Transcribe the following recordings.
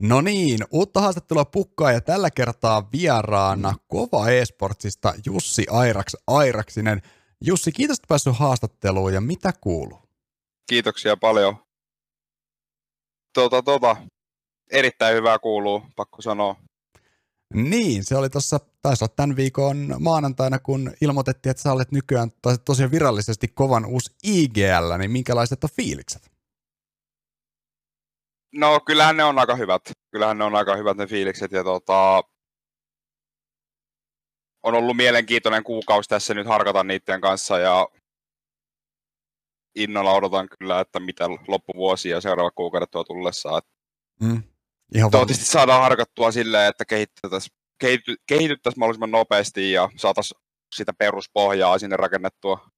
No niin, uutta haastattelua pukkaa ja tällä kertaa vieraana Kova eSportsista Jussi Airaks, Airaksinen. Jussi, kiitos, että päässyt haastatteluun ja mitä kuuluu? Kiitoksia paljon. Tota, tota, erittäin hyvää kuuluu, pakko sanoa. Niin, se oli tuossa, taisi olla tämän viikon maanantaina, kun ilmoitettiin, että sä olet nykyään tosiaan virallisesti kovan uusi IGL, niin minkälaiset on fiilikset? No kyllähän ne on aika hyvät. Kyllähän ne on aika hyvät ne fiilikset ja tota, on ollut mielenkiintoinen kuukausi tässä nyt harkata niiden kanssa ja innolla odotan kyllä, että mitä loppuvuosi ja seuraava kuukaudet tuo tullessa. Mm, ihan Toivottavasti saadaan harkattua silleen, että kehityttäisiin kehity, kehityttäisi mahdollisimman nopeasti ja saataisiin sitä peruspohjaa sinne rakennettua.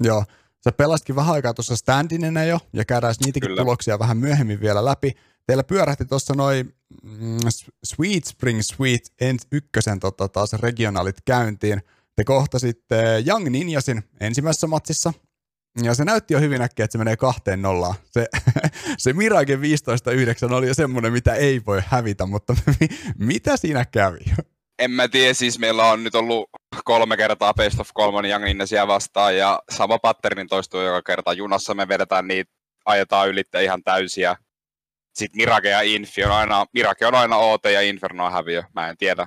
Joo, Sä pelastkin vähän aikaa tuossa standinena jo, ja käydään niitäkin Kyllä. tuloksia vähän myöhemmin vielä läpi. Teillä pyörähti tuossa noin mm, Sweet Spring Sweet ykkösen tota, taas regionaalit käyntiin. Te kohtasitte Young Ninjasin ensimmäisessä matsissa, ja se näytti jo hyvin äkkiä, että se menee kahteen nollaan. Se, se Mirage 15-9 oli jo semmoinen, mitä ei voi hävitä, mutta mitä siinä kävi? En mä tiedä, siis meillä on nyt ollut kolme kertaa Best of kolmonen Young Innesia vastaan ja sama patternin toistuu joka kerta. Junassa me vedetään niitä, ajetaan ylitte ihan täysiä. Sitten Mirage ja Infi on aina, Mirage on aina OT ja Inferno on häviö. Mä en tiedä.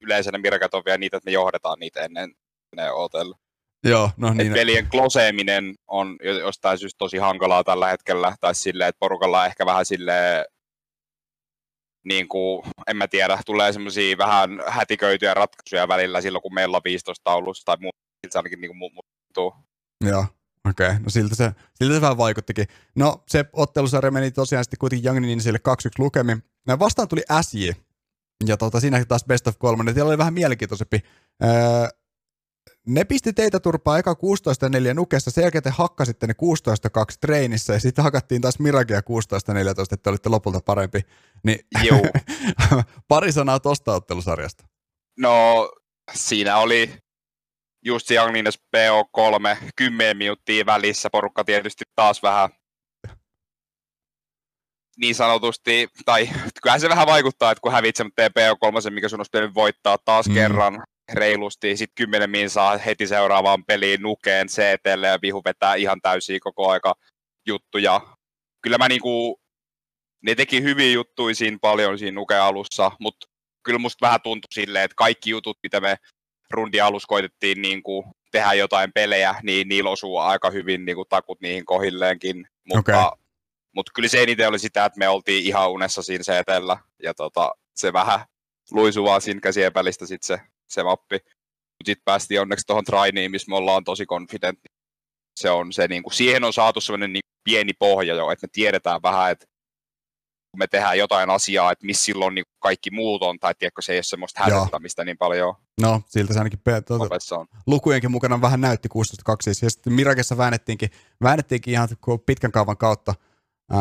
Yleensä ne Miraget on vielä niitä, että me johdetaan niitä ennen ne OTlle. Joo, no niin. Et pelien kloseeminen on jostain syystä tosi hankalaa tällä hetkellä, tai silleen, että porukalla ehkä vähän silleen niin kuin, en mä tiedä, tulee semmoisia vähän hätiköityjä ratkaisuja välillä silloin, kun meillä on 15 taulussa tai muuta, se ainakin niin kuin muuttuu. Joo, okei. Okay. No siltä se, siltä se vähän vaikuttikin. No se ottelusarja meni tosiaan sitten kuitenkin Young Ninsille 2-1 lukemin. Vastaan tuli SJ, ja tota, siinäkin taas best of kolme. Siellä oli vähän mielenkiintoisempi. Öö, ne pisti teitä turpaa eka 16-4 nukessa, sen jälkeen te hakkasitte ne 16-2 treenissä ja sitten hakattiin taas Miragia 16-14, että te olitte lopulta parempi. Niin, Joo. pari sanaa tosta ottelusarjasta. No, siinä oli just Young Nines PO3, 10 minuuttia välissä, porukka tietysti taas vähän niin sanotusti, tai kyllähän se vähän vaikuttaa, että kun hävitsemme PO3, mikä sun olisi voittaa taas mm. kerran, reilusti, sitten kymmenen min saa heti seuraavaan peliin nukeen CTlle ja vihu vetää ihan täysiä koko aika juttuja. Kyllä mä niinku, ne teki hyviä juttuja siinä paljon siinä nuke alussa, mutta kyllä musta vähän tuntui silleen, että kaikki jutut, mitä me rundi alussa koitettiin niinku tehdä jotain pelejä, niin niillä osuu aika hyvin niinku takut niihin kohilleenkin. Mutta, okay. Mutta kyllä se eniten oli sitä, että me oltiin ihan unessa siinä CTllä ja tota, se vähän luisui vaan siinä käsien välistä sit se se mappi. Mutta sitten päästiin onneksi tuohon trainiin, missä me ollaan tosi konfidentti. Se on se, niin kuin, siihen on saatu sellainen niin pieni pohja jo, että me tiedetään vähän, että kun me tehdään jotain asiaa, että missä silloin niin kaikki muut on, tai tiedätkö, se ei ole semmoista hälyttämistä niin paljon. No, siltä se ainakin pe- tuota, on. lukujenkin mukana vähän näytti 16.2, siis. ja sitten Mirakessa väännettiinkin, väännettiinkin ihan pitkän kaavan kautta 16-14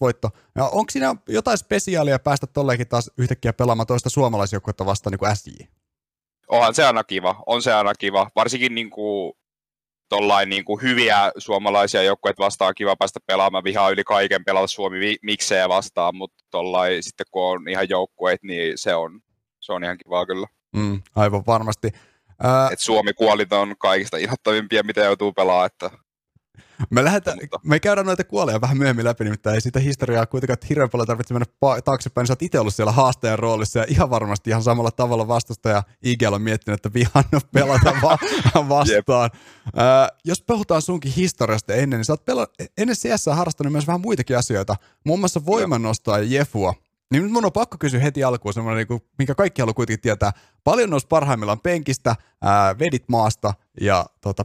voitto. Ja onko siinä jotain spesiaalia päästä tolleenkin taas yhtäkkiä pelaamaan toista suomalaisjoukkuetta vastaan niin kuin SJ? onhan se aina kiva, on se aina kiva. Varsinkin niin kuin, tollain niin kuin hyviä suomalaisia joukkueita vastaan kiva päästä pelaamaan. Vihaa yli kaiken pelata Suomi miksejä vastaan, mutta tollain, sitten kun on ihan joukkueet, niin se on, se on ihan kiva kyllä. Mm, aivan varmasti. Ää... Et Suomi kuolit on kaikista inhottavimpia, mitä joutuu pelaamaan, että me, lähdetään, me käydään noita kuoleja vähän myöhemmin läpi, nimittäin ei sitä historiaa kuitenkaan hirveän paljon tarvitse mennä taaksepäin, sä oot itse ollut siellä haastajan roolissa ja ihan varmasti ihan samalla tavalla vastustaja IGL on miettinyt, että vihan pelata va- vastaan. Äh, jos puhutaan sunkin historiasta ennen, niin sä oot pela- ennen CS harrastanut myös vähän muitakin asioita, muun muassa voimannostoa ja jefua. Niin nyt mun on pakko kysyä heti alkuun semmoinen, niin minkä kaikki haluaa kuitenkin tietää. Paljon nousi parhaimmillaan penkistä, ää, vedit maasta ja tota,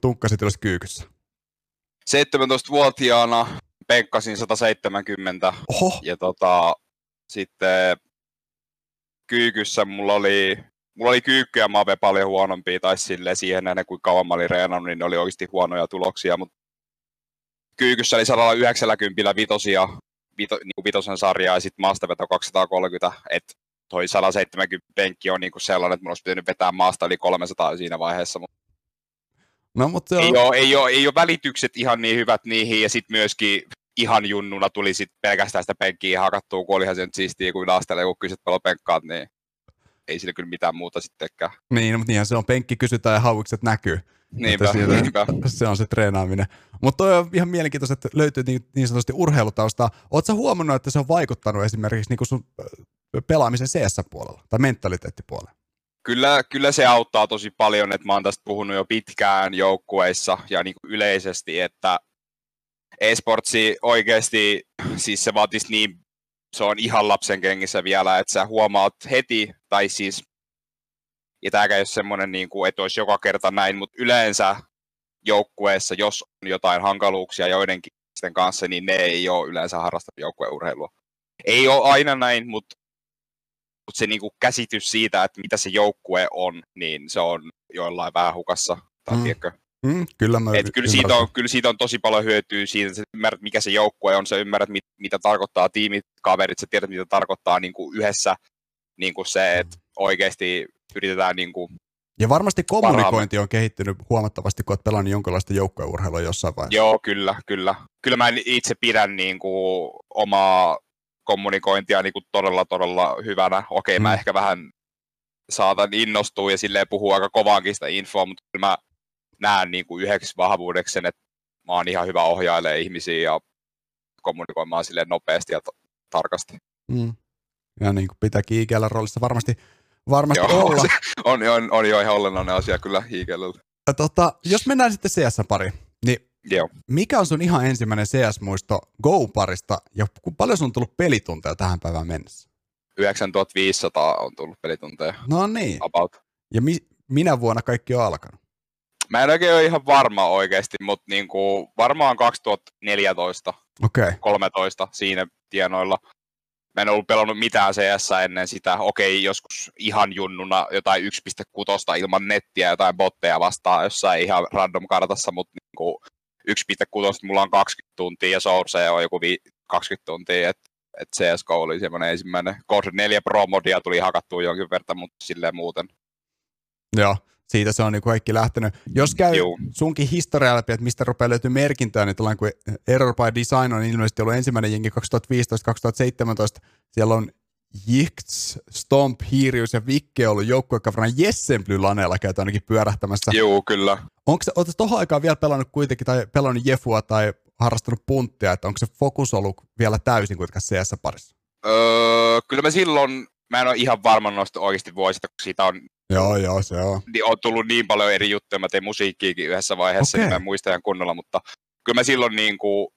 tunkkasit ylös kyykyssä? 17-vuotiaana penkkasin 170 Oho. ja tota, sitten kyykyssä mulla oli, mulla oli kyykky ja maave paljon huonompia, tai sille siihen nähden, kuin kauan mä olin reenannut, niin ne oli oikeasti huonoja tuloksia, mutta kyykyssä oli 190 vitosia, vito, niin kuin vitosen sarjaa ja sitten maastaveto 230, että toi 170 penkki on niin kuin sellainen, että mun olisi pitänyt vetää maasta yli 300 siinä vaiheessa, mutta No, mutta on... ei, ole, ei, ole, ei ole välitykset ihan niin hyvät niihin, ja sitten myöskin ihan junnuna tuli sit pelkästään sitä penkkiä hakattua, kun olihan se nyt siistiä, kun astelle kun kysyt paljon penkkaat, niin ei sillä kyllä mitään muuta sittenkään. Niin, mutta niinhän se on, penkki kysytään ja hauikset näkyy. Niinpä, siitä, niinpä. Se on se treenaaminen. Mutta on ihan mielenkiintoista, että löytyy niin, niin sanotusti urheilutaustaa. Oletko huomannut, että se on vaikuttanut esimerkiksi niin sun pelaamisen CS-puolella tai mentaliteettipuolella? Kyllä, kyllä se auttaa tosi paljon, että mä oon tästä puhunut jo pitkään joukkueissa ja niin kuin yleisesti, että esportsi oikeasti, siis se vaatisi niin, se on ihan lapsen kengissä vielä, että sä huomaat heti, tai siis, ja tämäkään ei ole semmoinen, niin kuin, että olisi joka kerta näin, mutta yleensä joukkueessa, jos on jotain hankaluuksia joidenkin kanssa, niin ne ei ole yleensä harrastanut joukkueurheilua. Ei ole aina näin, mutta mutta se niinku käsitys siitä, että mitä se joukkue on, niin se on joillain vähän hukassa. Tai mm. Mm, kyllä, mä Et kyllä, siitä on, kyllä siitä on tosi paljon hyötyä siitä, että sä ymmärrät, mikä se joukkue on, sä ymmärrät, mit, mitä tarkoittaa tiimit, kaverit, sä tiedät, mitä tarkoittaa niin kuin yhdessä niin kuin se, että oikeasti yritetään niin kuin ja varmasti kommunikointi on kehittynyt huomattavasti, kun olet pelannut jonkinlaista joukkueurheilua jossain vaiheessa. Joo, kyllä, kyllä. Kyllä mä itse pidän niin kuin, omaa kommunikointia niin kuin todella, todella hyvänä. Okei, mm. mä ehkä vähän saatan innostua ja silleen puhua aika kovaankin sitä infoa, mutta kyllä mä näen niin kuin yhdeksi vahvuudeksi sen, että mä oon ihan hyvä ohjailee ihmisiä ja kommunikoimaan silleen nopeasti ja t- tarkasti. Mm. Ja niin kuin pitääkin IGL roolissa varmasti, varmasti Joo, olla. on, on, on, jo ihan olennainen asia kyllä IGL. Tota, jos mennään sitten CS pari, niin Joo. mikä on sun ihan ensimmäinen CS-muisto Go-parista ja paljon sun on tullut pelitunteja tähän päivään mennessä? 9500 on tullut pelitunteja. No niin. About. Ja mi- minä vuonna kaikki on alkanut? Mä en oikein ole ihan varma oikeasti, mutta niin kuin varmaan 2014, okay. 13 siinä tienoilla. Mä en ollut pelannut mitään CS ennen sitä. Okei, joskus ihan junnuna jotain 1.6 ilman nettiä, jotain botteja vastaan jossain ihan random kartassa, mutta niin kuin 1.6 mulla on 20 tuntia ja Source on joku 20 tuntia, että et CSGO oli semmoinen ensimmäinen. Code 4 Pro modia tuli hakattua jonkin verran, mutta silleen muuten. Joo, siitä se on niin kaikki lähtenyt. Jos käy Juu. sunkin historia läpi, että mistä rupeaa löytyä merkintöä, niin tällainen kuin Error by Design on ilmeisesti ollut ensimmäinen jengi 2015-2017. Siellä on Jikts, Stomp, Hirius ja Vikke ollut joukkuekaverina Jessenbly Laneella käyty ainakin pyörähtämässä. Joo, kyllä. Onko se, oletko tuohon aikaan vielä pelannut kuitenkin, tai pelannut Jefua tai harrastanut punttia, että onko se fokus ollut vielä täysin kuitenkaan CS-parissa? Öö, kyllä mä silloin, mä en ole ihan varma noista oikeasti vuosista, kun siitä on Joo, joo, se on. Niin on tullut niin paljon eri juttuja, mä tein musiikkiikin yhdessä vaiheessa, okay. niin mä en muista ihan kunnolla, mutta kyllä mä silloin niin kuin,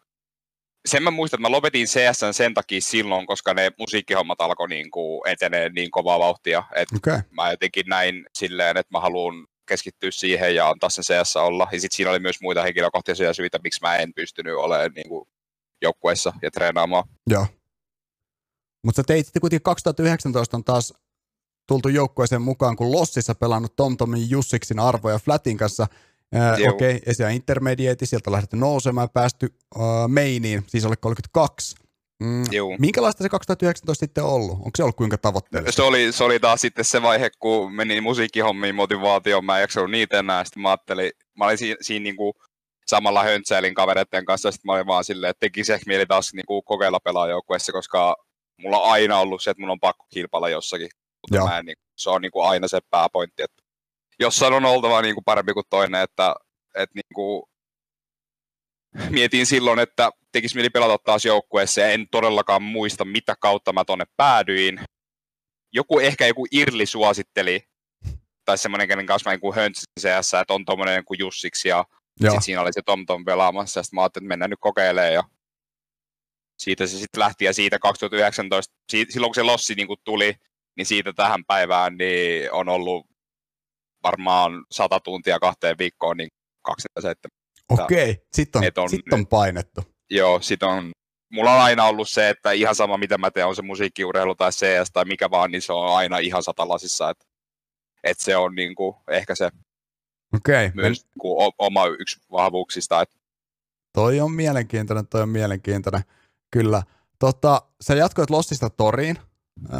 sen mä muistan, että mä lopetin CS sen takia silloin, koska ne musiikkihommat alkoi niin kuin etenee niin kovaa vauhtia, että okay. mä jotenkin näin silleen, että mä haluan keskittyä siihen ja antaa sen CS olla. Ja sitten siinä oli myös muita henkilökohtaisia syitä, miksi mä en pystynyt olemaan niin kuin joukkueessa ja treenaamaan. Joo. Mutta sä teit sitten kuitenkin 2019 on taas tultu joukkueeseen mukaan, kun Lossissa pelannut TomTomin Jussiksin arvoja Flatin kanssa. Okei, okay, esiä intermediate, sieltä on lähdetty nousemaan ja päästy uh, mainiin, siis oli 32. Mm, minkälaista se 2019 sitten on ollut? Onko se ollut kuinka tavoitteellista? Se oli, se oli taas sitten se vaihe, kun meni musiikkihommiin motivaatioon, mä en jaksanut niitä enää, sitten mä ajattelin, mä olin siinä, siinä niin kuin samalla höntsäilin kavereiden kanssa, sitten mä olin vaan silleen, että tekisi ehkä mieli taas niin kuin kokeilla pelaajoukkueessa, koska mulla on aina ollut se, että mun on pakko kilpailla jossakin, mutta mä en, niin, se on niin kuin aina se pääpointti, että jossain on oltava niin kuin parempi kuin toinen, että, että niin kuin, mietin silloin, että tekisi mieli pelata taas joukkueessa ja en todellakaan muista, mitä kautta mä tonne päädyin. Joku ehkä joku Irli suositteli, tai semmoinen, kenen kanssa mä niin höntsin CS, että on tommonen kuin Jussiksi ja sitten siinä oli se TomTom pelaamassa ja sitten mä ajattelin, että mennään nyt kokeilemaan ja siitä se sitten lähti ja siitä 2019, silloin kun se lossi niin tuli, niin siitä tähän päivään niin on ollut varmaan sata tuntia kahteen viikkoon, niin 27. Okei, sitten on, on, sit on painettu. Joo, sit on, mulla on aina ollut se, että ihan sama mitä mä teen, on se musiikkiurheilu tai CS tai mikä vaan, niin se on aina ihan satalasissa, että, että se on niin kuin, ehkä se okay. myös niin kuin, oma yksi vahvuuksista. Että... Toi on mielenkiintoinen, toi on mielenkiintoinen, kyllä. Tota, sä jatkoit Lossista Toriin,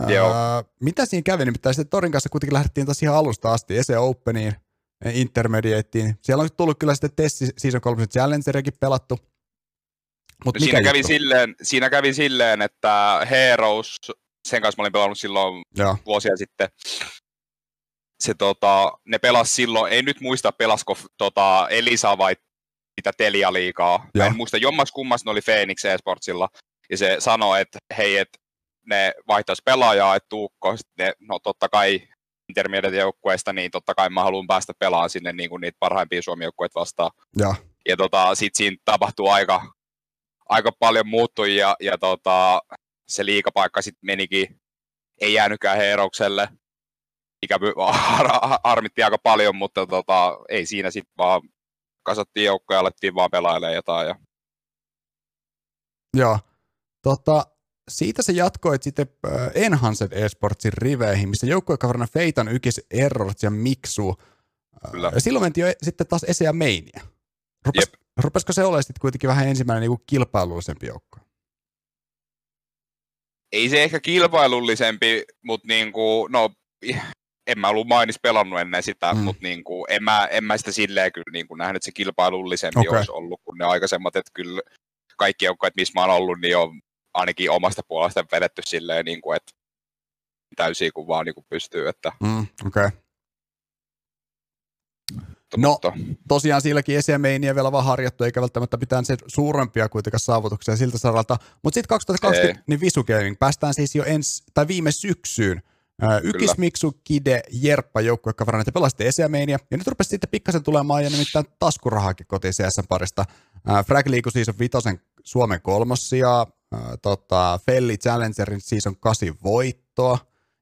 Joo. mitä siinä kävi? Nimittäin sitten Torin kanssa kuitenkin lähdettiin taas ihan alusta asti Ese Openiin, Intermediateen. Siellä on tullut kyllä sitten Tessi Season 3 Challengeriakin pelattu. Mut siinä, kävi silleen, siinä kävi silleen, että Heroes, sen kanssa mä olin pelannut silloin ja. vuosia sitten, se, tota, ne pelas silloin, ei nyt muista pelasko tota, Elisa vai mitä Telia liikaa. Mä en muista, jommas kummas ne oli Phoenix eSportsilla. Ja se sanoi, että hei, että ne vaihtaisi pelaajaa, että Tuukko, ne, no totta kai intermediate-joukkueesta, niin totta kai mä haluan päästä pelaamaan sinne niin kuin niitä parhaimpia Suomi-joukkueita vastaan. Ja, ja tota, sitten siinä tapahtuu aika, aika paljon muuttui ja, ja tota, se liikapaikka sitten menikin, ei jäänytkään Heerokselle, mikä har- harmitti aika paljon, mutta tota, ei siinä sitten vaan kasattiin joukkoja ja alettiin vaan pelailemaan jotain. Ja... Joo. Tota, siitä se jatkoit sitten äh, Enhanced Esportsin riveihin, missä joukkuekaverina Feitan, Ykis, Errors ja Miksu. Äh, Kyllä. Ja silloin mentiin jo sitten taas Ese ja Meinia. Rupes, rupesiko se olemaan sitten kuitenkin vähän ensimmäinen niin kilpailullisempi joukko? Ei se ehkä kilpailullisempi, mutta niin kuin, no, en mä ollut mainis pelannut ennen sitä, mm. mutta niin kuin, en, mä, en mä sitä silleen kyllä niin kuin nähnyt, että se kilpailullisempi okay. olisi ollut kuin ne aikaisemmat, että kyllä kaikki joukkueet, missä mä oon ollut, niin on ainakin omasta puolesta vedetty silleen, niin kuin, että täysin kun vaan niin kuin pystyy. Että... Mm, okay. No, tosiaan silläkin esimeiniä vielä vaan harjoittu, eikä välttämättä mitään suurempia kuitenkaan saavutuksia siltä saralta. Mutta sitten 2020, Ei. niin Visu Gaming, päästään siis jo ensi, tai viime syksyyn. Ykis, Miksu, Kide, Jerppa joukkuekaverana, te pelasitte esimeiniä, ja nyt rupesi sitten pikkasen tulemaan ja nimittäin taskurahaakin kotiin CS parista. Frag liiku siis on vitosen Suomen kolmossia, tota, Felli Challengerin season 8 voittoa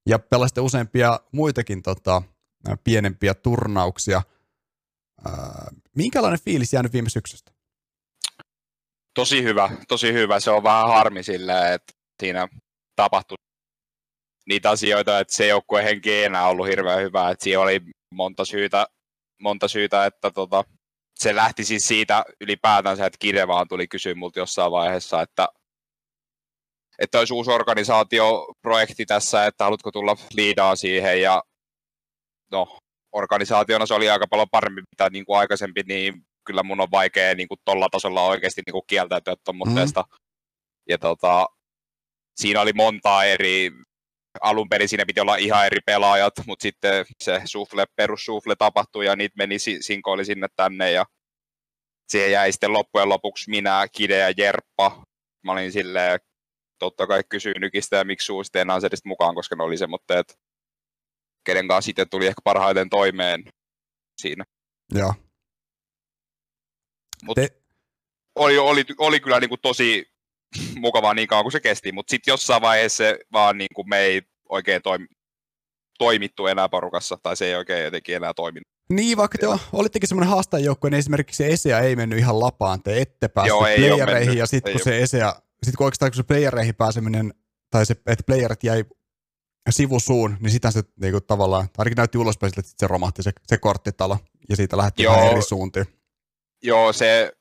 ja pelasitte useampia muitakin tota, pienempiä turnauksia. Minkälainen fiilis jäänyt viime syksystä? Tosi hyvä, tosi hyvä. Se on vähän harmi sillä, että siinä tapahtui niitä asioita, että se joukkueen henki ei enää ollut hirveän hyvä. Että siinä oli monta syytä, monta syytä että tota, se lähti siis siitä ylipäätänsä, että Kide vaan tuli kysyä multa jossain vaiheessa, että että olisi uusi organisaatioprojekti tässä, että haluatko tulla liidaa siihen ja no, organisaationa se oli aika paljon parempi mitä niin kuin aikaisempi, niin kyllä mun on vaikea niin kuin tolla tasolla oikeasti niin kuin kieltäytyä tuommoisesta. Mm. Ja tota, siinä oli montaa eri, alun perin siinä piti olla ihan eri pelaajat, mutta sitten se sufle, perussufle tapahtui ja niitä meni, sinkoili sinne tänne ja siihen jäi sitten loppujen lopuksi minä, Kide ja Jerppa. Mä olin silleen, totta kai kysyy Nykistä ja miksi suusti enää mukaan, koska ne oli se, mutta et, kenen kanssa sitten tuli ehkä parhaiten toimeen siinä. Joo. Mut Te... oli, oli, oli, kyllä niin kuin tosi mukavaa niin kauan kuin se kesti, mutta sitten jossain vaiheessa se vaan niin kuin me ei oikein toimi, toimittu enää porukassa, tai se ei oikein jotenkin enää toiminut. Niin, vaikka te olittekin semmoinen haastajjoukkue, niin esimerkiksi se ESEA ei mennyt ihan lapaan, te ette päässeet playereihin, ja sitten kun se ESEA sitten kun oikeastaan kun se playereihin pääseminen, tai se, että playerit jäi sivusuun, niin sitä se niinku, tavallaan, ainakin näytti ulospäin että se romahti se, se korttitalo, ja siitä lähti vähän eri suuntiin. Joo, se,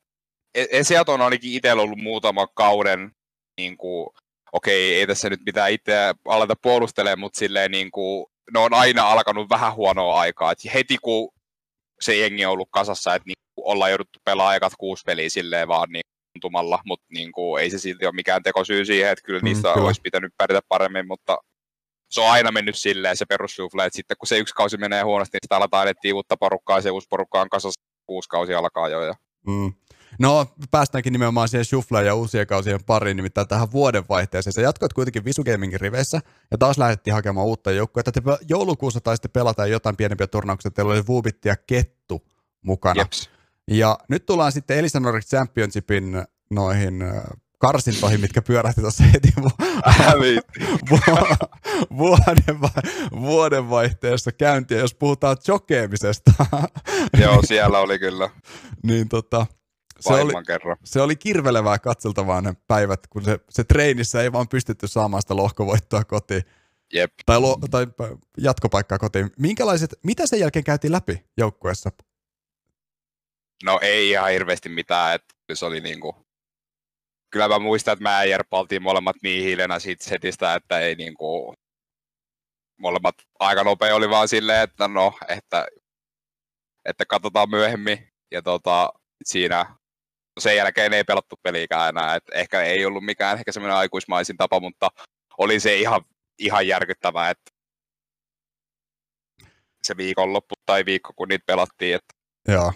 Esiat on ainakin itsellä ollut muutama kauden, niin kuin, okei, ei tässä nyt mitään itse aleta puolustelemaan, mutta silleen niin kuin, ne on aina alkanut vähän huonoa aikaa. Et heti kun se jengi on ollut kasassa, että niin ollaan jouduttu pelaamaan ekat kuusi peliä silleen vaan niin tuntumalla, mutta niin kuin, ei se silti ole mikään tekosyy siihen, että kyllä mm, niistä mm, kyllä. olisi pitänyt pärjätä paremmin, mutta se on aina mennyt silleen se perussufle, että sitten kun se yksi kausi menee huonosti, niin sitä aletaan etsiä uutta porukkaa ja se uusi porukka on kasassa, uusi kausi alkaa jo. Ja... Mm. No, päästäänkin nimenomaan siihen shuffleen ja uusien kausien pariin, nimittäin tähän vuodenvaihteeseen. Sä jatkoit kuitenkin Visugamingin riveissä, ja taas lähdettiin hakemaan uutta joukkoa. Te joulukuussa taisitte pelata jotain pienempiä turnauksia, teillä oli Vubitti ja Kettu mukana. Jeps. Ja nyt tullaan sitten Elisa Nordic Championshipin noihin karsintoihin, mitkä pyörähti tuossa heti vu- vuoden, vuodenvaihteessa käyntiä, jos puhutaan jokeamisesta. Joo, siellä oli kyllä. niin tota, se oli, se oli kirvelevää katseltavaa ne päivät, kun se, se treenissä ei vaan pystytty saamaan sitä lohkovoittoa kotiin. Jep. Tai, lo, tai jatkopaikkaa kotiin. Minkälaiset, mitä sen jälkeen käytiin läpi joukkueessa? No ei ihan hirveästi mitään, että se oli niinku, kyllä mä muistan, että mä ja oltiin molemmat niin hiilenä siitä setistä, että ei niinku, molemmat aika nopea oli vaan silleen, että no, että, että katsotaan myöhemmin. Ja tota, siinä sen jälkeen ei pelattu peliikään enää, että ehkä ei ollut mikään ehkä semmoinen aikuismaisin tapa, mutta oli se ihan, ihan järkyttävää, että se viikonloppu tai viikko, kun niitä pelattiin, että Joo.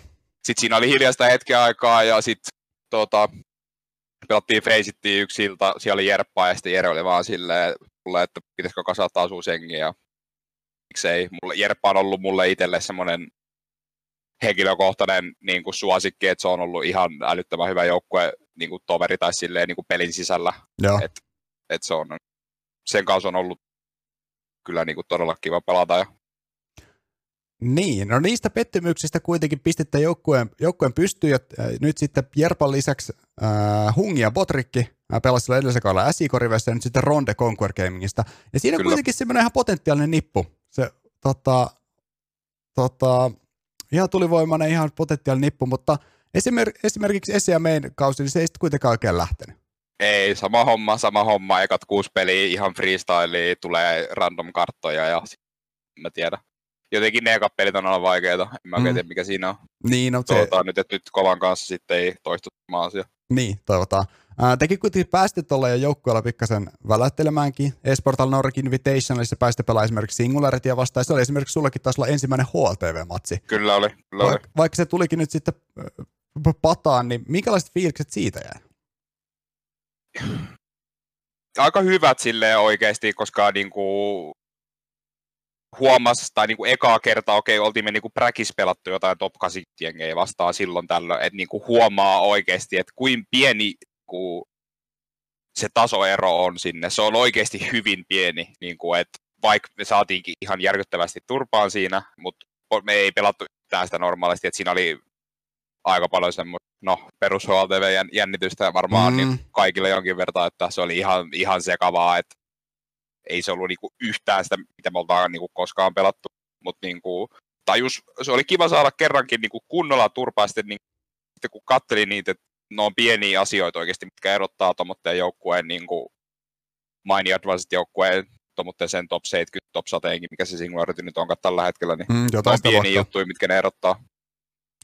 Sitten siinä oli hiljaista hetken aikaa ja sitten tota, pelattiin Faceittiin yksi ilta, siellä oli Jerppa ja sitten Jere oli vaan silleen, mulle, että pitäisikö kasata taas uusi jengi ja miksei. Mulle, Jerppa on ollut mulle itselle semmoinen henkilökohtainen niin kuin suosikki, että se on ollut ihan älyttömän hyvä joukkue niin kuin toveri tai silleen niin kuin pelin sisällä. Joo. Et, et se on, sen kanssa on ollut kyllä niin kuin todella kiva pelata. Ja Niin, no niistä pettymyksistä kuitenkin pistitte joukkueen, joukkueen pystyyn, ja äh, nyt sitten Jerpan lisäksi äh, Hungi ja Botrikki äh, pelasi silloin edellisen kaudella SIK ja nyt sitten Ronde Conquer Gamingista. Ja siinä on Kyllä. kuitenkin semmoinen ihan potentiaalinen nippu. Se tota, tota, ihan tulivoimainen, ihan potentiaalinen nippu, mutta esimer- esimerkiksi Esi ja Main kausi, niin se ei sitten kuitenkaan oikein lähtenyt. ei, sama homma, sama homma. Ekat kuusi peliä ihan freestyle, tulee random karttoja ja mä tiedä. Jotenkin ne ekat pelit on aina vaikeita. En mä Mm. tiedä, mikä siinä on. Niin, no se, Toivotaan nyt, että nyt kovan kanssa sitten ei toistu sama asia. Niin, toivotaan. Ää, tekin kuitenkin pääsitte tuolla jo joukkueella pikkasen välättelemäänkin. Esportal Nordic Invitationalissa pääsitte pelaamaan esimerkiksi Singularityä vastaan. Se oli esimerkiksi sullekin taas olla ensimmäinen HLTV-matsi. Kyllä oli, kyllä oli. Vaik- vaikka se tulikin nyt sitten äh, pataan, niin minkälaiset fiilikset siitä jäi? aika hyvät silleen oikeasti, koska niinku huomas, tai niinku ekaa kertaa, okei, oltiin me niinku präkis pelattu jotain top 8 jengejä vastaan silloin tällöin, että niinku huomaa oikeasti, että kuin pieni niinku, se tasoero on sinne. Se on oikeasti hyvin pieni, niinku, että vaikka me saatiinkin ihan järkyttävästi turpaan siinä, mutta me ei pelattu yhtään sitä normaalisti, että siinä oli aika paljon semmoista, no, perus HLTV jännitystä varmaan mm. niin kaikille jonkin verran, että se oli ihan, ihan sekavaa, että ei se ollut niinku yhtään sitä, mitä me oltaan niinku koskaan pelattu, mutta niinku, tajus, se oli kiva saada kerrankin niinku kunnolla turpaa sitten, niinku, sitten kun katselin niitä, että ne on pieniä asioita oikeasti, mitkä erottaa tuommoitteen joukkueen niinku, Mine Advanced joukkueen tuommoitteen sen top 70, top 100, mikä se Singularity nyt onkaan tällä hetkellä, niin Mm, jotain on pieniä juttuja, mitkä ne erottaa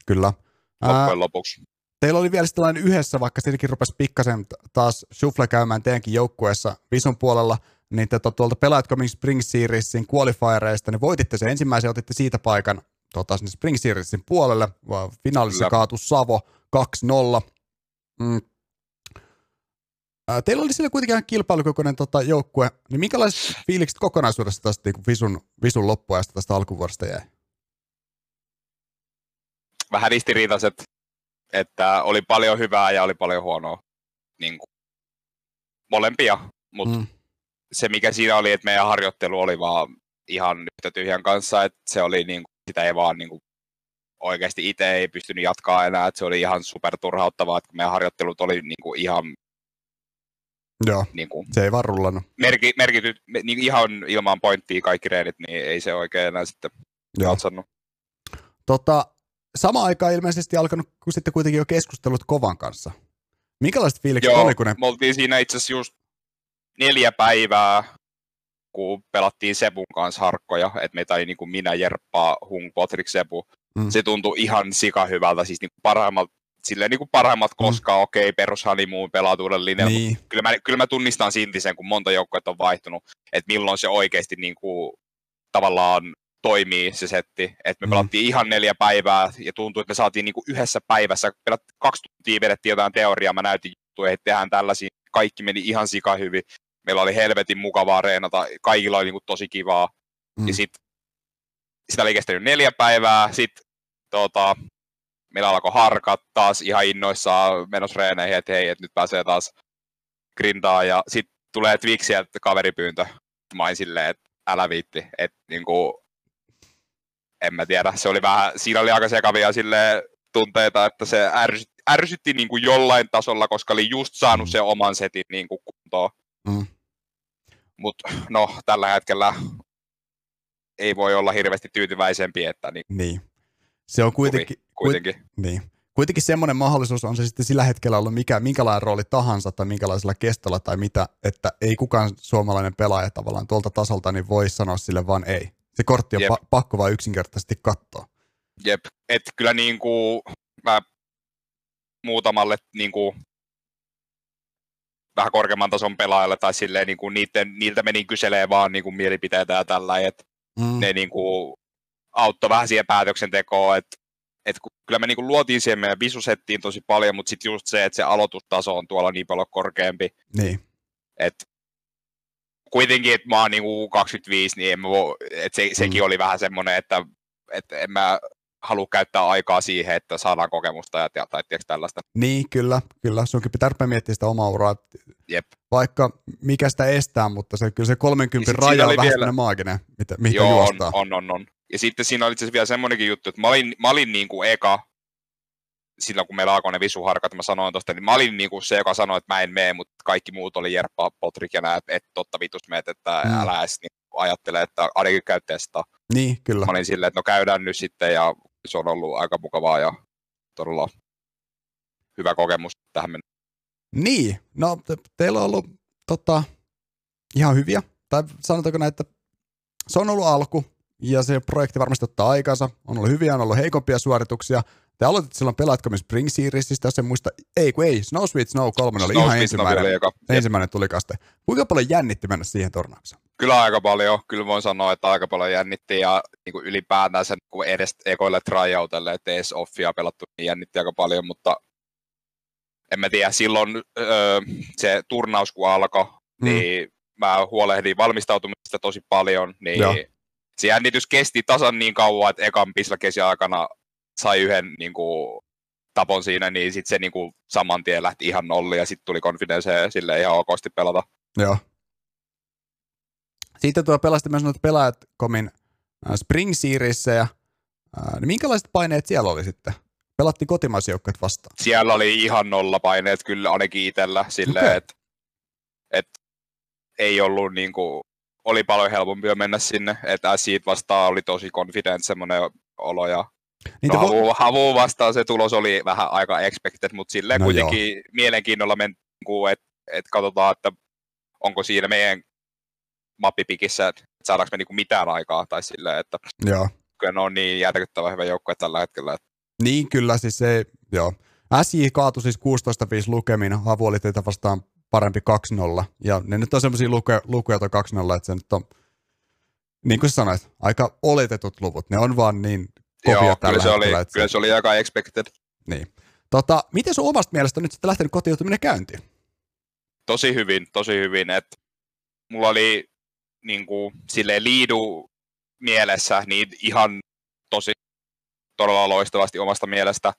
Kyllä. Ää, loppujen lopuksi. teillä oli vielä tällainen yhdessä, vaikka siinäkin rupesi pikkasen taas shuffle käymään teidänkin joukkueessa Visun puolella, niin te to- tuolta Pelaat Coming Spring Seriesin qualifiereista, niin voititte sen ensimmäisen, otitte siitä paikan tota, sinne Spring Seriesin puolelle, vaan finaalissa Kyllä. kaatu Savo 2-0. Mm. Teillä oli siellä kuitenkin ihan kilpailukokoinen tota, joukkue, niin minkälaiset fiilikset kokonaisuudesta tästä niin Visun, Visun loppuajasta tästä alkuvuodesta jäi? vähän ristiriitaiset, että oli paljon hyvää ja oli paljon huonoa. Niin kuin, molempia, mutta Mm. Se mikä siinä oli, että meidän harjoittelu oli vaan ihan yhtä tyhjän kanssa, että se oli niin kuin, sitä ei vaan niin kuin, oikeasti itse ei pystynyt jatkaa enää, että se oli ihan super turhauttavaa, että meidän harjoittelut oli niin kuin, ihan Joo, niin kuin, se ei vaan rullannut. merki, merkityt, me- niin ihan ilman pointtia kaikki reenit, niin ei se oikein enää sitten Joo. katsannut. Tota, sama aikaan ilmeisesti alkanut kun sitten kuitenkin jo keskustelut Kovan kanssa. Minkälaiset fiilikset Joo, oli, kun ne... me oltiin siinä itse asiassa just neljä päivää, kun pelattiin Sepun kanssa harkkoja, että meitä oli niin kuin minä, Jerppa, Hung, Potrik, Sepu. Mm. Se tuntui ihan sika hyvältä, siis niin kuin parhaimmat, silleen niin kuin parhaimmat Mm. koskaan, okei, perus honeymoon pelatuuden linjalla, niin. Kyllä, mä, kyllä mä tunnistan silti sen, kun monta joukkuetta on vaihtunut, että milloin se oikeasti niin kuin, tavallaan toimii se setti, että me Mm. pelattiin ihan neljä päivää ja tuntui, että me saatiin niin kuin yhdessä päivässä, pelat, kaksi tuntia vedettiin jotain teoriaa, mä näytin juttuja, että tehdään tällaisia, kaikki meni ihan sika hyvin, meillä oli helvetin mukavaa reenata, kaikilla oli niin kuin tosi kivaa, Mm. ja sit, sitä oli kestänyt neljä päivää, sitten tota, meillä alkoi harkat taas ihan innoissaan menossa reeneihin, että hei, että nyt pääsee taas grindaa, ja sitten tulee Twixiä kaveripyyntö, mä olin silleen, että älä viitti, että niinku, en mä tiedä, se oli vähän, siinä oli aika sekavia sille tunteita, että se ärsytti, ärsytti niinku jollain tasolla, koska oli just saanut Mm. sen oman setin niinku kuntoon. Mm. Mutta no, tällä hetkellä ei voi olla hirveästi tyytyväisempi, että niin, niin. Se on kuitenkin, kuitenkin. niin. kuitenkin semmoinen mahdollisuus on se sitten sillä hetkellä ollut mikä, minkälainen rooli tahansa tai minkälaisella kestolla tai mitä, että ei kukaan suomalainen pelaaja tavallaan tuolta tasolta niin voi sanoa sille vaan ei. Se kortti on Jep. pa- pakko vaan yksinkertaisesti katsoa. Jep, että kyllä niin kuin, mä muutamalle niin kuin, vähän korkeamman tason pelaajalle tai silleen niin kuin niiden, niiltä meni kyselee vaan niin kuin mielipiteitä ja tällä, että mm. ne niin kuin, auttoi vähän siihen päätöksentekoon, että et kyllä me niinku luotiin siihen meidän visusettiin tosi paljon, mutta sitten just se, että se aloitustaso on tuolla niin paljon korkeampi. Niin. Et kuitenkin, että mä oon niinku 25, niin en mä voi, et se, sekin mm. oli vähän semmoinen, että et en mä halua käyttää aikaa siihen, että saadaan kokemusta ja tai tiedätkö tällaista. Niin, kyllä, kyllä. Sunkin pitää rupea miettiä sitä omaa uraa. Jep. Vaikka mikä sitä estää, mutta se, kyllä se 30 niin raja on vähän vielä... maaginen, mitä, mihin Joo, juostaa. On, on, on, on. Ja sitten siinä oli itse vielä semmoinenkin juttu, että mä olin, mä olin niin kuin eka, silloin kun meillä alkoi ne visuharkat, mä sanoin tosta, niin mä olin niin kuin se, joka sanoi, että mä en mene, mutta kaikki muut oli Jerppa, Potrik ja nää, että totta vitus meet, että mm. älä edes niin ajattele, että ainakin käy testaa. Niin, kyllä. Mä olin silleen, että no käydään nyt sitten ja se on ollut aika mukavaa ja todella hyvä kokemus tähän mennessä. Niin, no te, teillä on ollut tota, ihan hyviä, tai sanotaanko näin, että se on ollut alku, ja se projekti varmasti ottaa aikansa. On ollut hyviä, on ollut heikompia suorituksia. Te aloitit silloin Pelaatkomin Spring Seriesistä, jos en muista, ei kun ei, Snow Sweet Snow 3 oli Snow ihan ensimmäinen, joka, ensimmäinen tulikaste. Kuinka paljon jännitti mennä siihen tornaukseen? Kyllä aika paljon, kyllä voin sanoa, että aika paljon jännitti ja niin kuin ylipäätään sen kun edes ekoille tryoutelle, että edes offia pelattu, niin jännitti aika paljon, mutta en mä tiedä, silloin öö, se turnaus kun alkoi, mm. niin mä huolehdin valmistautumista tosi paljon, niin Joo. se jännitys kesti tasan niin kauan, että ekan pislakesi aikana sai yhden niin kuin, tapon siinä, niin sitten se niin kuin, saman tien lähti ihan nolli ja sitten tuli confidence ja sille ihan okosti pelata. Joo. Sitten tuo pelasti myös noita pelaajat komin äh, Spring Seriesissä ja äh, niin minkälaiset paineet siellä oli sitten? Pelattiin kotimaisjoukkueet vastaan. Siellä oli ihan nolla paineet kyllä ainakin itsellä silleen, okay. että et, ei ollut niin kuin, oli paljon helpompi mennä sinne, että siitä vastaan oli tosi confident semmoinen olo ja Niitä no, havu, vo- havu vastaan se tulos oli vähän aika expected, mutta silleen no kuitenkin joo. mielenkiinnolla mentiin, että et katsotaan, että onko siinä meidän mappipikissä, että saadaanko me niinku mitään aikaa, tai silleen, että joo. kyllä ne on niin järkyttävä hyvä joukkue tällä hetkellä. Että... Niin, kyllä, siis se, joo. SJ kaatui siis 16-5 lukemin, Havu oli teitä vastaan parempi 2-0. Ja ne nyt on semmoisia lukuja, lukuja 2-0, että se nyt on, niin kuin sanoit, aika oletetut luvut. Ne on vaan niin kovia Joo, tällä kyllä se, hetkellä, oli, kyllä se oli aika expected. Niin. Tota, miten sun omasta mielestä nyt sitten lähtenyt kotiutuminen käyntiin? Tosi hyvin, tosi hyvin. että mulla oli niin kuin, silleen liidu mielessä niin ihan tosi todella loistavasti omasta mielestä.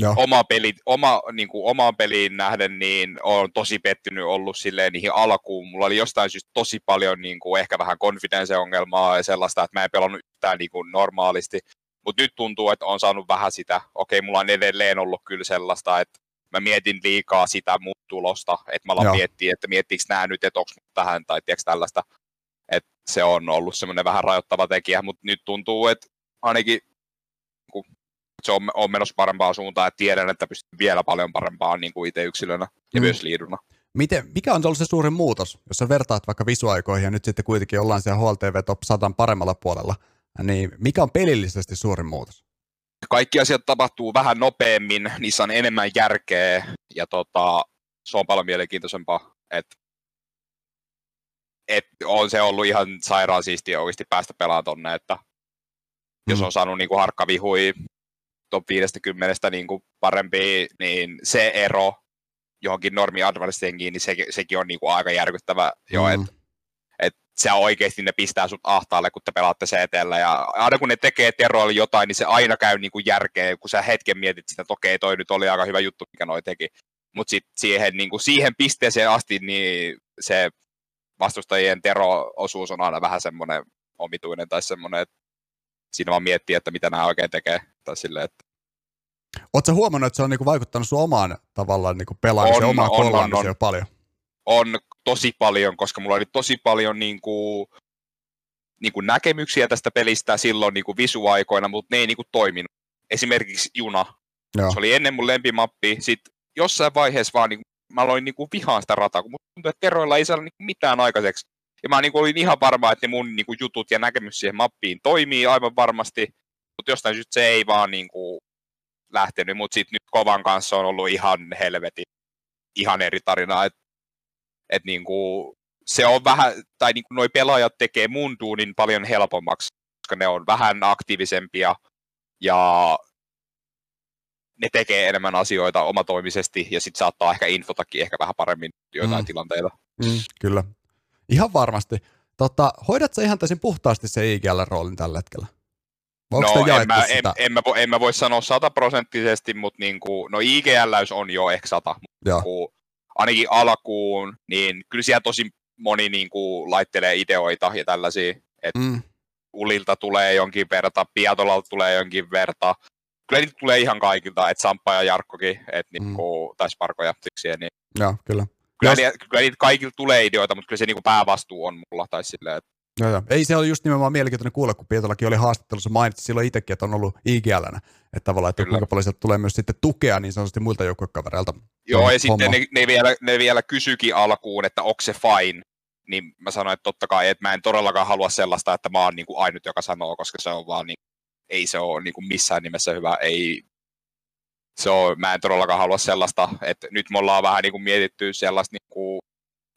Joo. oma, peli, oma, niin kuin, omaan peliin nähden niin on tosi pettynyt ollut silleen niihin alkuun. Mulla oli jostain syystä tosi paljon niin kuin, ehkä vähän confidence-ongelmaa ja sellaista, että mä en pelannut yhtään niin kuin, normaalisti. Mutta nyt tuntuu, että on saanut vähän sitä. Okei, mulla on edelleen ollut kyllä sellaista, että mä mietin liikaa sitä mun tulosta, että mä alan miettiä, että miettiikö nämä nyt, että onko tähän tai tiedätkö tällaista. Että se on ollut semmoinen vähän rajoittava tekijä, mutta nyt tuntuu, että ainakin se on, on menossa parempaan suuntaan, että tiedän, että pystyy vielä paljon parempaan niin kuin itse yksilönä ja mm. myös liiduna. Miten, mikä on ollut se suurin muutos, jos sä vertaat vaikka visuaikoihin ja nyt sitten kuitenkin ollaan siellä HLTV Top 100 paremmalla puolella, niin mikä on pelillisesti suurin muutos? Kaikki asiat tapahtuu vähän nopeammin, niissä on enemmän järkeä ja tota, se on paljon mielenkiintoisempaa. Et, et on se ollut ihan sairaan siistiä oikeasti päästä pelaamaan tonne, että jos mm. on saanut niin kuin harkkavihui top 50 niin kuin parempi, niin se ero johonkin normi advancediin, niin se, sekin on niin kuin aika järkyttävä jo, mm. että et se oikeasti ne pistää sut ahtaalle, kun te pelaatte CTllä, ja aina kun ne tekee teroilla jotain, niin se aina käy niin kuin järkeä, kun sä hetken mietit sitä, että okei, toi nyt oli aika hyvä juttu, mikä noi teki. Mutta sitten siihen, niin kuin siihen pisteeseen asti, niin se vastustajien tero-osuus on aina vähän semmoinen omituinen tai semmoinen, että siinä vaan miettii, että mitä nämä oikein tekee. Tai silleen, että... Oletko huomannut, että se on niinku vaikuttanut sun omaan tavallaan niinku pelaamiseen, on, omaan on, on, on, paljon? On tosi paljon, koska mulla oli tosi paljon niinku, niinku näkemyksiä tästä pelistä silloin niinku visuaikoina, mutta ne ei niinku toiminut. Esimerkiksi juna. Joo. Se oli ennen mun lempimappi. Sitten jossain vaiheessa vaan niinku, mä aloin niinku vihaan sitä rataa, kun musta tuntui, että teroilla ei saada niinku mitään aikaiseksi. Ja mä niin kuin olin ihan varma, että ne mun niin kuin jutut ja näkemys siihen mappiin toimii aivan varmasti, mutta jostain syystä se ei vaan niin kuin lähtenyt, mutta sitten nyt Kovan kanssa on ollut ihan helvetin, ihan eri tarina, että et niinku, se on vähän, tai niinku noi pelaajat tekee mun duunin paljon helpommaksi, koska ne on vähän aktiivisempia ja ne tekee enemmän asioita omatoimisesti ja sitten saattaa ehkä infotakin ehkä vähän paremmin joitain mm. tilanteita. Mm, kyllä. Ihan varmasti. Tota, hoidatko ihan täysin puhtaasti se IGL-roolin tällä hetkellä? Onko no, en mä, en, en, mä, en mä voi sanoa sataprosenttisesti, mutta niinku, no IGL on jo ehkä sata. Niinku, ainakin alkuun, niin kyllä siellä tosi moni niinku, laittelee ideoita ja tällaisia. Et mm. Ulilta tulee jonkin verta, Piatolalta tulee jonkin verta. Kyllä niitä tulee ihan kaikilta, että Samppa ja Jarkkokin, et, mm. niinku, tai Sparko ja tyksiä, niin Joo, kyllä. Kyllä, Jos... niitä, kyllä niitä kaikilta tulee ideoita, mutta kyllä se niinku päävastuu on mulla. Tai silleen, että Joo, joo. Ei se oli just nimenomaan mielenkiintoinen kuulla, kun Pietolakin oli haastattelussa, mainitsi silloin itsekin, että on ollut IGLnä. Että tavallaan, että Kyllä. kuinka paljon sieltä tulee myös sitten tukea niin sanotusti muilta joukkuekavereilta. Joo, ja sitten ne, ne, vielä, ne vielä kysyikin alkuun, että onko se fine. Niin mä sanoin, että totta kai, että mä en todellakaan halua sellaista, että mä oon niin kuin ainut, joka sanoo, koska se on vaan niin, ei se ole niin kuin missään nimessä hyvä. Ei, se on, mä en todellakaan halua sellaista, että nyt me ollaan vähän niin kuin mietitty sellaista, niin kuin,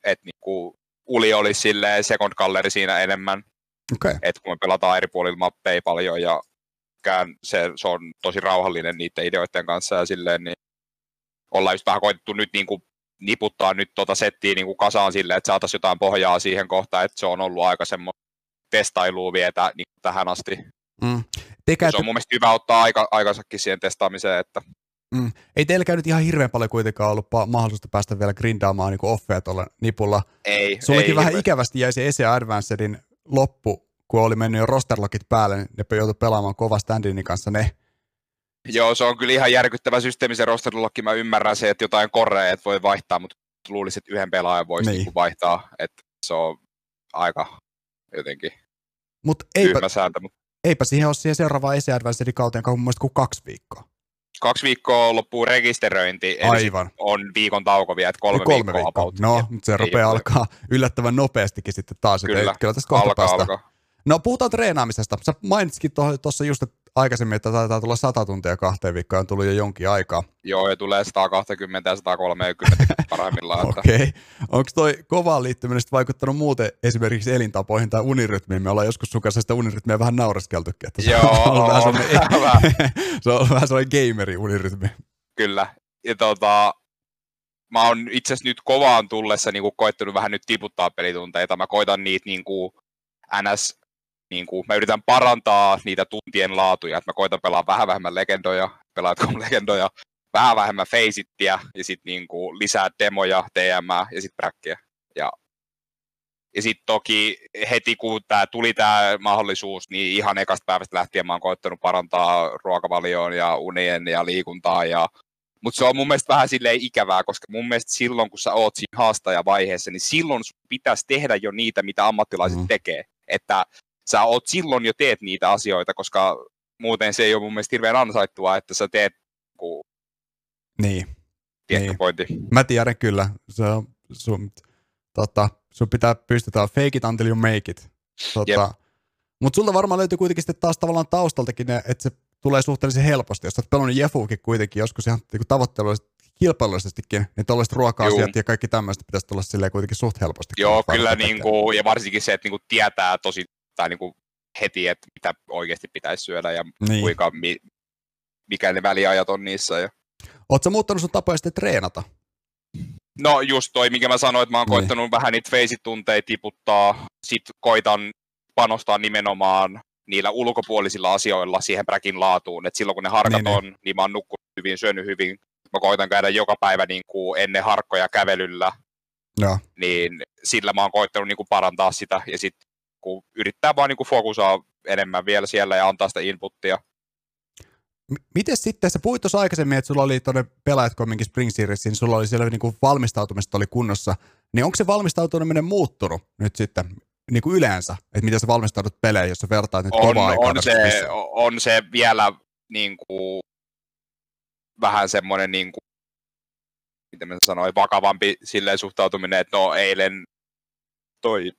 että niin kuin Uli oli silleen second gallery siinä enemmän. Okay. Et kun me pelataan eri puolilla mappeja paljon ja kään se, se, on tosi rauhallinen niiden ideoiden kanssa ja silleen, niin ollaan just vähän koitettu nyt niin kuin niputtaa nyt tota settiä niin kuin kasaan silleen, että saataisiin jotain pohjaa siihen kohtaan, että se on ollut aika semmoista testailua vietä niin tähän asti. Mm. Tekä, se on mun mielestä hyvä ottaa aika, aikansakin siihen testaamiseen, että Mm. Ei teilläkään nyt ihan hirveän paljon kuitenkaan ollut mahdollisuutta päästä vielä grindaamaan niin offeja tuolla nipulla. Ei. Sullekin ei, vähän hirveän. ikävästi jäi se ESEA Advancedin loppu, kun oli mennyt jo rosterlockit päälle, niin ne joutui pelaamaan kova standinin kanssa ne. Joo, se on kyllä ihan järkyttävä systeemi se rosterlokki. Mä ymmärrän se, että jotain korreja et voi vaihtaa, mutta luulisin, että yhden pelaajan voisi niin. Niinku vaihtaa. Että se on aika jotenkin Mut eipä, sääntö. Mutta... Eipä siihen ole siihen seuraavaan ESEA Advancedin kauteen kuin kaksi viikkoa kaksi viikkoa loppuu rekisteröinti, Aivan. on viikon tauko vielä, että kolme, kolme viikkoa. viikkoa. No, mutta se rupeaa alkaa yllättävän nopeastikin sitten taas. Kyllä, kyllä tästä kohta alkaa, alkaa. No puhutaan treenaamisesta. Sä mainitsitkin tuossa just aikaisemmin, että taitaa tulla 100 tuntia kahteen viikkoon, on tullut jo jonkin aikaa. Joo, ja tulee 120 ja 130 parhaimmillaan. Okei. Okay. Onko toi kovaan liittyminen vaikuttanut muuten esimerkiksi elintapoihin tai unirytmiin? Me ollaan joskus sun kanssa sitä unirytmiä vähän naureskeltukin. Että se Joo, on, on, vähän se on vähän sellainen gameri unirytmi. Kyllä. Ja tota, mä oon itse asiassa nyt kovaan tullessa niin koittanut vähän nyt tiputtaa pelitunteita. Mä koitan niitä niin kuin NS niin kuin, mä yritän parantaa niitä tuntien laatuja, että mä koitan pelaa vähän vähemmän legendoja, pelaatko legendoja, vähän vähemmän feisittiä ja sitten niin kuin, lisää demoja, TM ja sitten bräkkiä. Ja, ja sitten toki heti kun tää, tuli tämä mahdollisuus, niin ihan ekasta päivästä lähtien mä oon koittanut parantaa ruokavalioon ja unien ja liikuntaa ja mutta se on mun mielestä vähän silleen ikävää, koska mun mielestä silloin, kun sä oot siinä haastajavaiheessa, niin silloin sun pitäisi tehdä jo niitä, mitä ammattilaiset mm. tekee. Että sä oot silloin jo teet niitä asioita, koska muuten se ei ole mun mielestä hirveän ansaittua, että sä teet ku... niin. niin. pointti. Mä tiedän kyllä. Se on, sun, tota, sun pitää pystytä fake it until you make it. Tota, Mutta sulta varmaan löytyy kuitenkin sitten taas tavallaan taustaltakin, että se tulee suhteellisen helposti. Jos oot pelannut Jefuukin kuitenkin joskus ihan niin tavoitteellisesti kilpailullisestikin, niin tuollaiset ruoka-asiat Juu. ja kaikki tämmöistä pitäisi tulla silleen kuitenkin suht helposti. Joo, kyllä, niin kuin, ja varsinkin se, että niin kuin tietää tosi tai niin kuin heti, että mitä oikeasti pitäisi syödä ja niin. kuinka, mi, mikä ne väliajat on niissä. Ja... Oletko muuttanut sun tapoja sitten treenata? No just toi, mikä mä sanoin, että mä oon niin. koittanut vähän niitä feisitunteja tiputtaa, sit koitan panostaa nimenomaan niillä ulkopuolisilla asioilla siihen bräkin laatuun, että silloin kun ne harkat niin, niin. on, niin. niin mä oon nukkunut hyvin, syönyt hyvin, mä koitan käydä joka päivä niin kuin ennen harkkoja kävelyllä, ja. niin sillä mä oon koittanut niin kuin parantaa sitä, ja sitten kuin yrittää vaan niin kuin fokusaa enemmän vielä siellä ja antaa sitä inputtia. Miten sitten, sä puhuit tuossa aikaisemmin, että sulla oli tuonne pelaajat kumminkin Spring Seriesin, niin sulla oli siellä niin kuin valmistautumista oli kunnossa, niin onko se valmistautuminen muuttunut nyt sitten niin kuin yleensä, että miten sä valmistaudut peleihin, jos sä vertaat nyt on, kovaa? On se, on se vielä niin kuin, vähän semmoinen, niin kuin, miten mä sanoin, vakavampi silleen suhtautuminen, että no eilen toi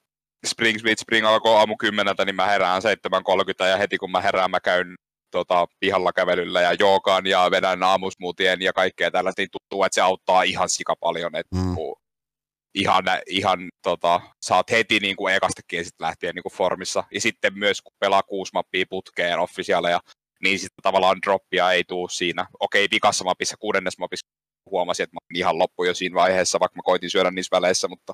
Spring Speed Spring alkoi aamu kymmeneltä, niin mä herään 7.30 ja heti kun mä herään, mä käyn tota, pihalla kävelyllä ja joogaan ja vedän aamusmuutien ja kaikkea tällaista, niin tuntuu, että se auttaa ihan sika paljon. Että mm. ihan, ihan tota, saat heti niin kuin ekastakin sit lähtien niin kuin formissa. Ja sitten myös kun pelaa kuusi mappia putkeen officiaaleja, niin sitten tavallaan droppia ei tule siinä. Okei, vikassa mapissa, kuudennes mapissa huomasin, että mä olin ihan loppu jo siinä vaiheessa, vaikka mä koitin syödä niissä väleissä, mutta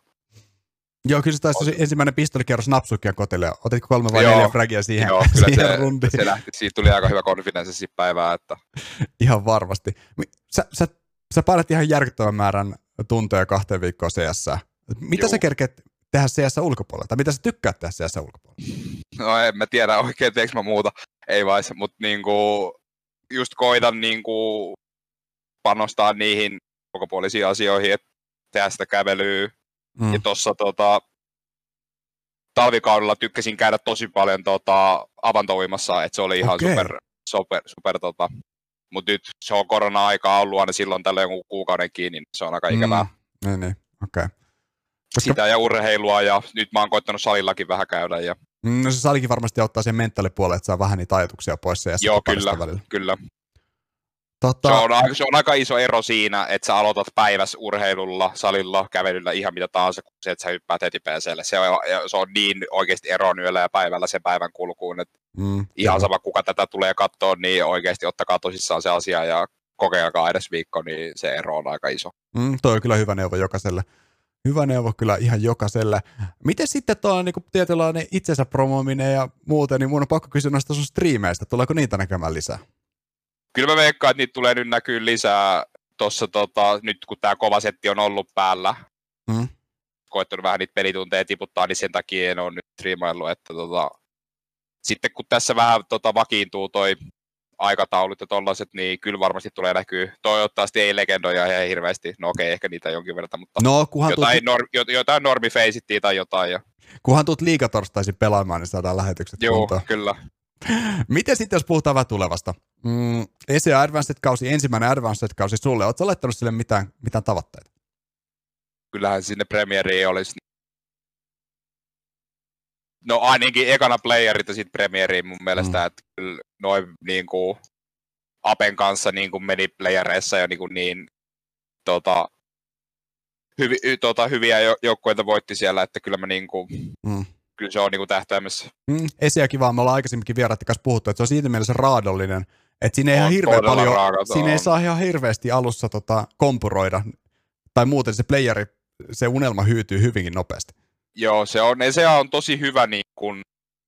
Joo, kyllä se taisi ensimmäinen pistolikierros napsukkia kotille. Otitko kolme vai neljä fragia siihen, Joo, kyllä siihen se, rundiin? se lähti. Siitä tuli aika hyvä konfidenssi päivää. Että... ihan varmasti. Sä, sä, sä painat ihan järkyttävän määrän tunteja kahteen viikkoon CS. Mitä Joo. sä kerkeet tehdä CS ulkopuolella? Tai mitä sä tykkäät tehdä CS ulkopuolella? No en mä tiedä oikein, teekö mä muuta. Ei vai, mutta niinku, just koitan niinku panostaa niihin ulkopuolisiin asioihin, että tehdä sitä kävelyä, Mm. Ja tuossa tota, talvikaudella tykkäsin käydä tosi paljon tota, avantouimassa, että se oli ihan okay. super, super, super tota, mutta nyt se on korona-aikaa ollut aina silloin tällä jonkun kuukauden kiinni, niin se on aika ikävää. Mm. Niin, niin. Okay. Koska... Sitä ja urheilua ja nyt mä oon koittanut salillakin vähän käydä. Ja... Mm, no se salikin varmasti auttaa sen mentaalipuolelle, että saa vähän niitä ajatuksia pois. Ja Joo, kyllä, välillä. kyllä. Tota... Se, on, se on aika iso ero siinä, että sä aloitat päivässä urheilulla, salilla, kävelyllä, ihan mitä tahansa, kun se, että sä hyppäät heti PClle. Se on, se on niin oikeasti ero yöllä ja päivällä sen päivän kulkuun, että mm, ihan sama kuka tätä tulee katsoa, niin oikeasti ottakaa tosissaan se asia ja kokeilkaa edes viikko, niin se ero on aika iso. Mm, toi on kyllä hyvä neuvo jokaiselle. Hyvä neuvo kyllä ihan jokaiselle. Miten sitten tuo niin tietynlainen itsensä promoaminen ja muuten, niin mun on pakko kysyä noista sun striimeistä. Tuleeko niitä näkemään lisää? Kyllä mä veikkaan, että niitä tulee nyt näkyy lisää tuossa, tota, nyt kun tämä kova setti on ollut päällä. Mm. Koettanut vähän niitä pelitunteja tiputtaa, niin sen takia en ole nyt striimaillut, että tota, sitten kun tässä vähän tota, vakiintuu toi aikataulut ja tollaset, niin kyllä varmasti tulee näkyy. Toivottavasti ei legendoja ihan hirveästi. No okei, okay, ehkä niitä jonkin verran, mutta no, jotain, tuut... nor, jotain normifeisittiä tai jotain. Ja... Kunhan tuut liikatorstaisin pelaamaan, niin saadaan lähetykset Joo, kuntoon. kyllä. Miten sitten, jos puhutaan vähän tulevasta? Mm, ESEA Advanced-kausi, ensimmäinen Advanced-kausi sulle. Oletko laittanut sille mitään, mitään tavoitteita? Kyllähän sinne premieriin olisi No ainakin ekana playerit ja sitten premieriin mun mielestä, mm. että kyllä noin niin kuin Apen kanssa niin kuin meni playereissa jo niin, kuin niin tota, hyvi, tota, hyviä joukkueita voitti siellä, että kyllä mä niin kuin, mm kyllä se on niin kuin tähtäimessä. Mm, esiäkin vaan, me ollaan aikaisemminkin vieraiden kanssa puhuttu, että se on siitä mielessä raadollinen, että siinä ei, ihan hirveä paljon, raaka, siinä ei saa ihan hirveästi alussa tota, kompuroida, tai muuten se playeri, se unelma hyytyy hyvinkin nopeasti. Joo, se on, se on tosi hyvä niin kun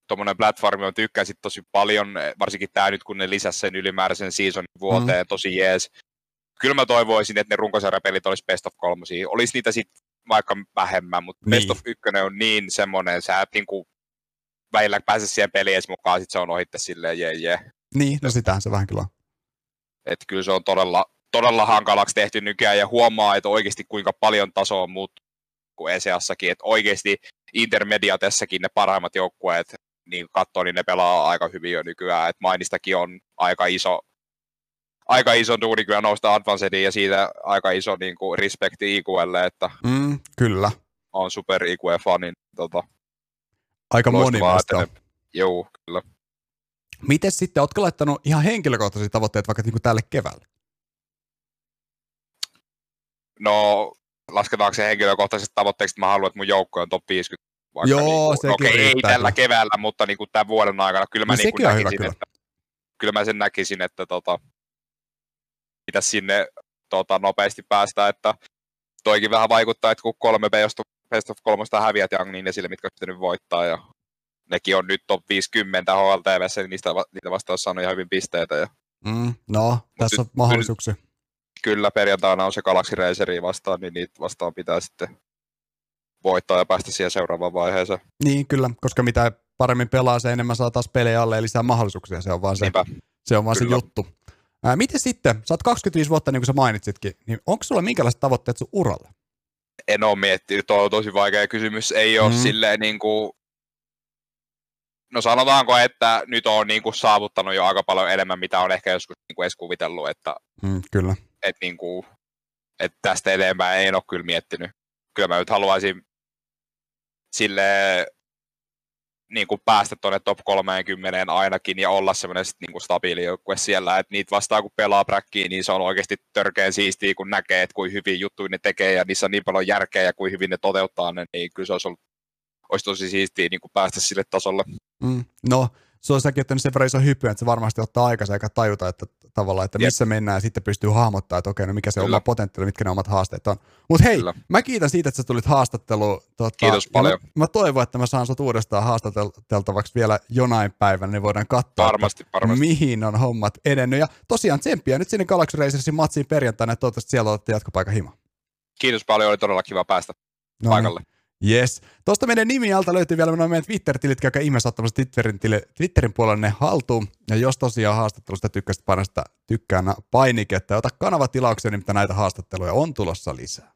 tuommoinen platformi, on tykkäsit tosi paljon, varsinkin tämä nyt, kun ne lisäsi sen ylimääräisen seasonin vuoteen, mm. tosi jees. Kyllä mä toivoisin, että ne runkosarjapelit olisi best of kolmosia. Olisi niitä sitten vaikka vähemmän, mutta niin. Best of 1 on niin semmoinen, sä et niinku välillä pääse siihen peliin mukaan, sit se on ohitte silleen jee jee. Niin, no sitähän se vähän kyllä on. Et kyllä se on todella, todella hankalaksi tehty nykyään ja huomaa, että oikeasti kuinka paljon taso on muuttunut kuin ESEassakin, että oikeasti intermediatessakin ne parhaimmat joukkueet, niin katsoo, niin ne pelaa aika hyvin jo nykyään, että mainistakin on aika iso aika iso duuni kyllä nousta Advancediin ja siitä aika iso niin kuin, respekti IQlle, että mm, kyllä. on super IQ-fanin. Tota, aika monimasta. Joo, kyllä. Miten sitten, ootko laittanut ihan henkilökohtaisia tavoitteita vaikka niin tälle keväälle? No, lasketaanko se henkilökohtaiset tavoitteeksi, että mä haluan, että mun joukko on top 50? Vaikka Joo, niin kuin, okay, ei tällä keväällä, mutta niin kuin tämän vuoden aikana. Kyllä mä, no, niin kuin näkisin, hyvä, että, kyllä mä sen näkisin, että tota, pitäisi sinne tota, nopeasti päästä, että toikin vähän vaikuttaa, että kun kolme best of, best of kolmosta häviät Young, niin esille, mitkä on nyt voittaa, ja nekin on nyt top 50 HLTVssä, niin niistä, niitä vastaan saanut ihan hyvin pisteitä. Ja... Mm, no, tässä on mahdollisuuksia. Kyllä, kyllä perjantaina on se Galaxy Raceri vastaan, niin niitä vastaan pitää sitten voittaa ja päästä siihen seuraavaan vaiheeseen. Niin, kyllä, koska mitä paremmin pelaa, se enemmän saa taas pelejä alle ja lisää mahdollisuuksia. Se on vaan se, se, on vaan se juttu. Ää, miten sitten, sä oot 25 vuotta niin kuin sä mainitsitkin, niin onko sulla minkälaiset tavoitteet sun uralle? En ole miettinyt, tuo on tosi vaikea kysymys. Ei ole mm. silleen niin kuin, no sanotaanko, että nyt on niin kuin saavuttanut jo aika paljon enemmän, mitä on ehkä joskus niin kuin edes kuvitellut, että, mm, kyllä. Että, niin kuin, että tästä eteenpäin en ole kyllä miettinyt. Kyllä mä nyt haluaisin sille niin kuin päästä tuonne top 30 ainakin ja olla semmoinen niin kuin stabiili joukkue siellä, että niitä vastaan kun pelaa bräkkiin, niin se on oikeasti törkeän siistiä, kun näkee, että kuin hyvin juttuja ne tekee ja niissä on niin paljon järkeä ja kuin hyvin ne toteuttaa ne, niin kyllä se olisi, ollut, olisi tosi siistiä niin kuin päästä sille tasolle. Mm, no, se on säkin että sen verran iso hyppy, että se varmasti ottaa aikansa eikä tajuta, että tavallaan, että missä Jep. mennään ja sitten pystyy hahmottaa, että okei, no mikä se Kyllä. oma potentiaali, mitkä ne omat haasteet on. Mutta hei, Kyllä. mä kiitän siitä, että sä tulit haastatteluun. Tota, Kiitos paljon. Mä, mä, toivon, että mä saan sut uudestaan haastateltavaksi vielä jonain päivänä, niin voidaan katsoa, varmasti, että varmasti. mihin on hommat edennyt. Ja tosiaan tsemppiä nyt sinne Galaxy Racersin matsiin perjantaina, että toivottavasti siellä olette jatkopaikan hima. Kiitos paljon, oli todella kiva päästä no, paikalle. Niin. Yes. Tuosta meidän nimi alta löytyy vielä meidän Twitter-tilit, käykää ihmeessä ottamassa Twitterin, tili, Twitterin puolella ne haltuun. Ja jos tosiaan haastattelusta tykkäsit painasta tykkään painiketta ja ota kanavatilauksia, niin näitä haastatteluja on tulossa lisää.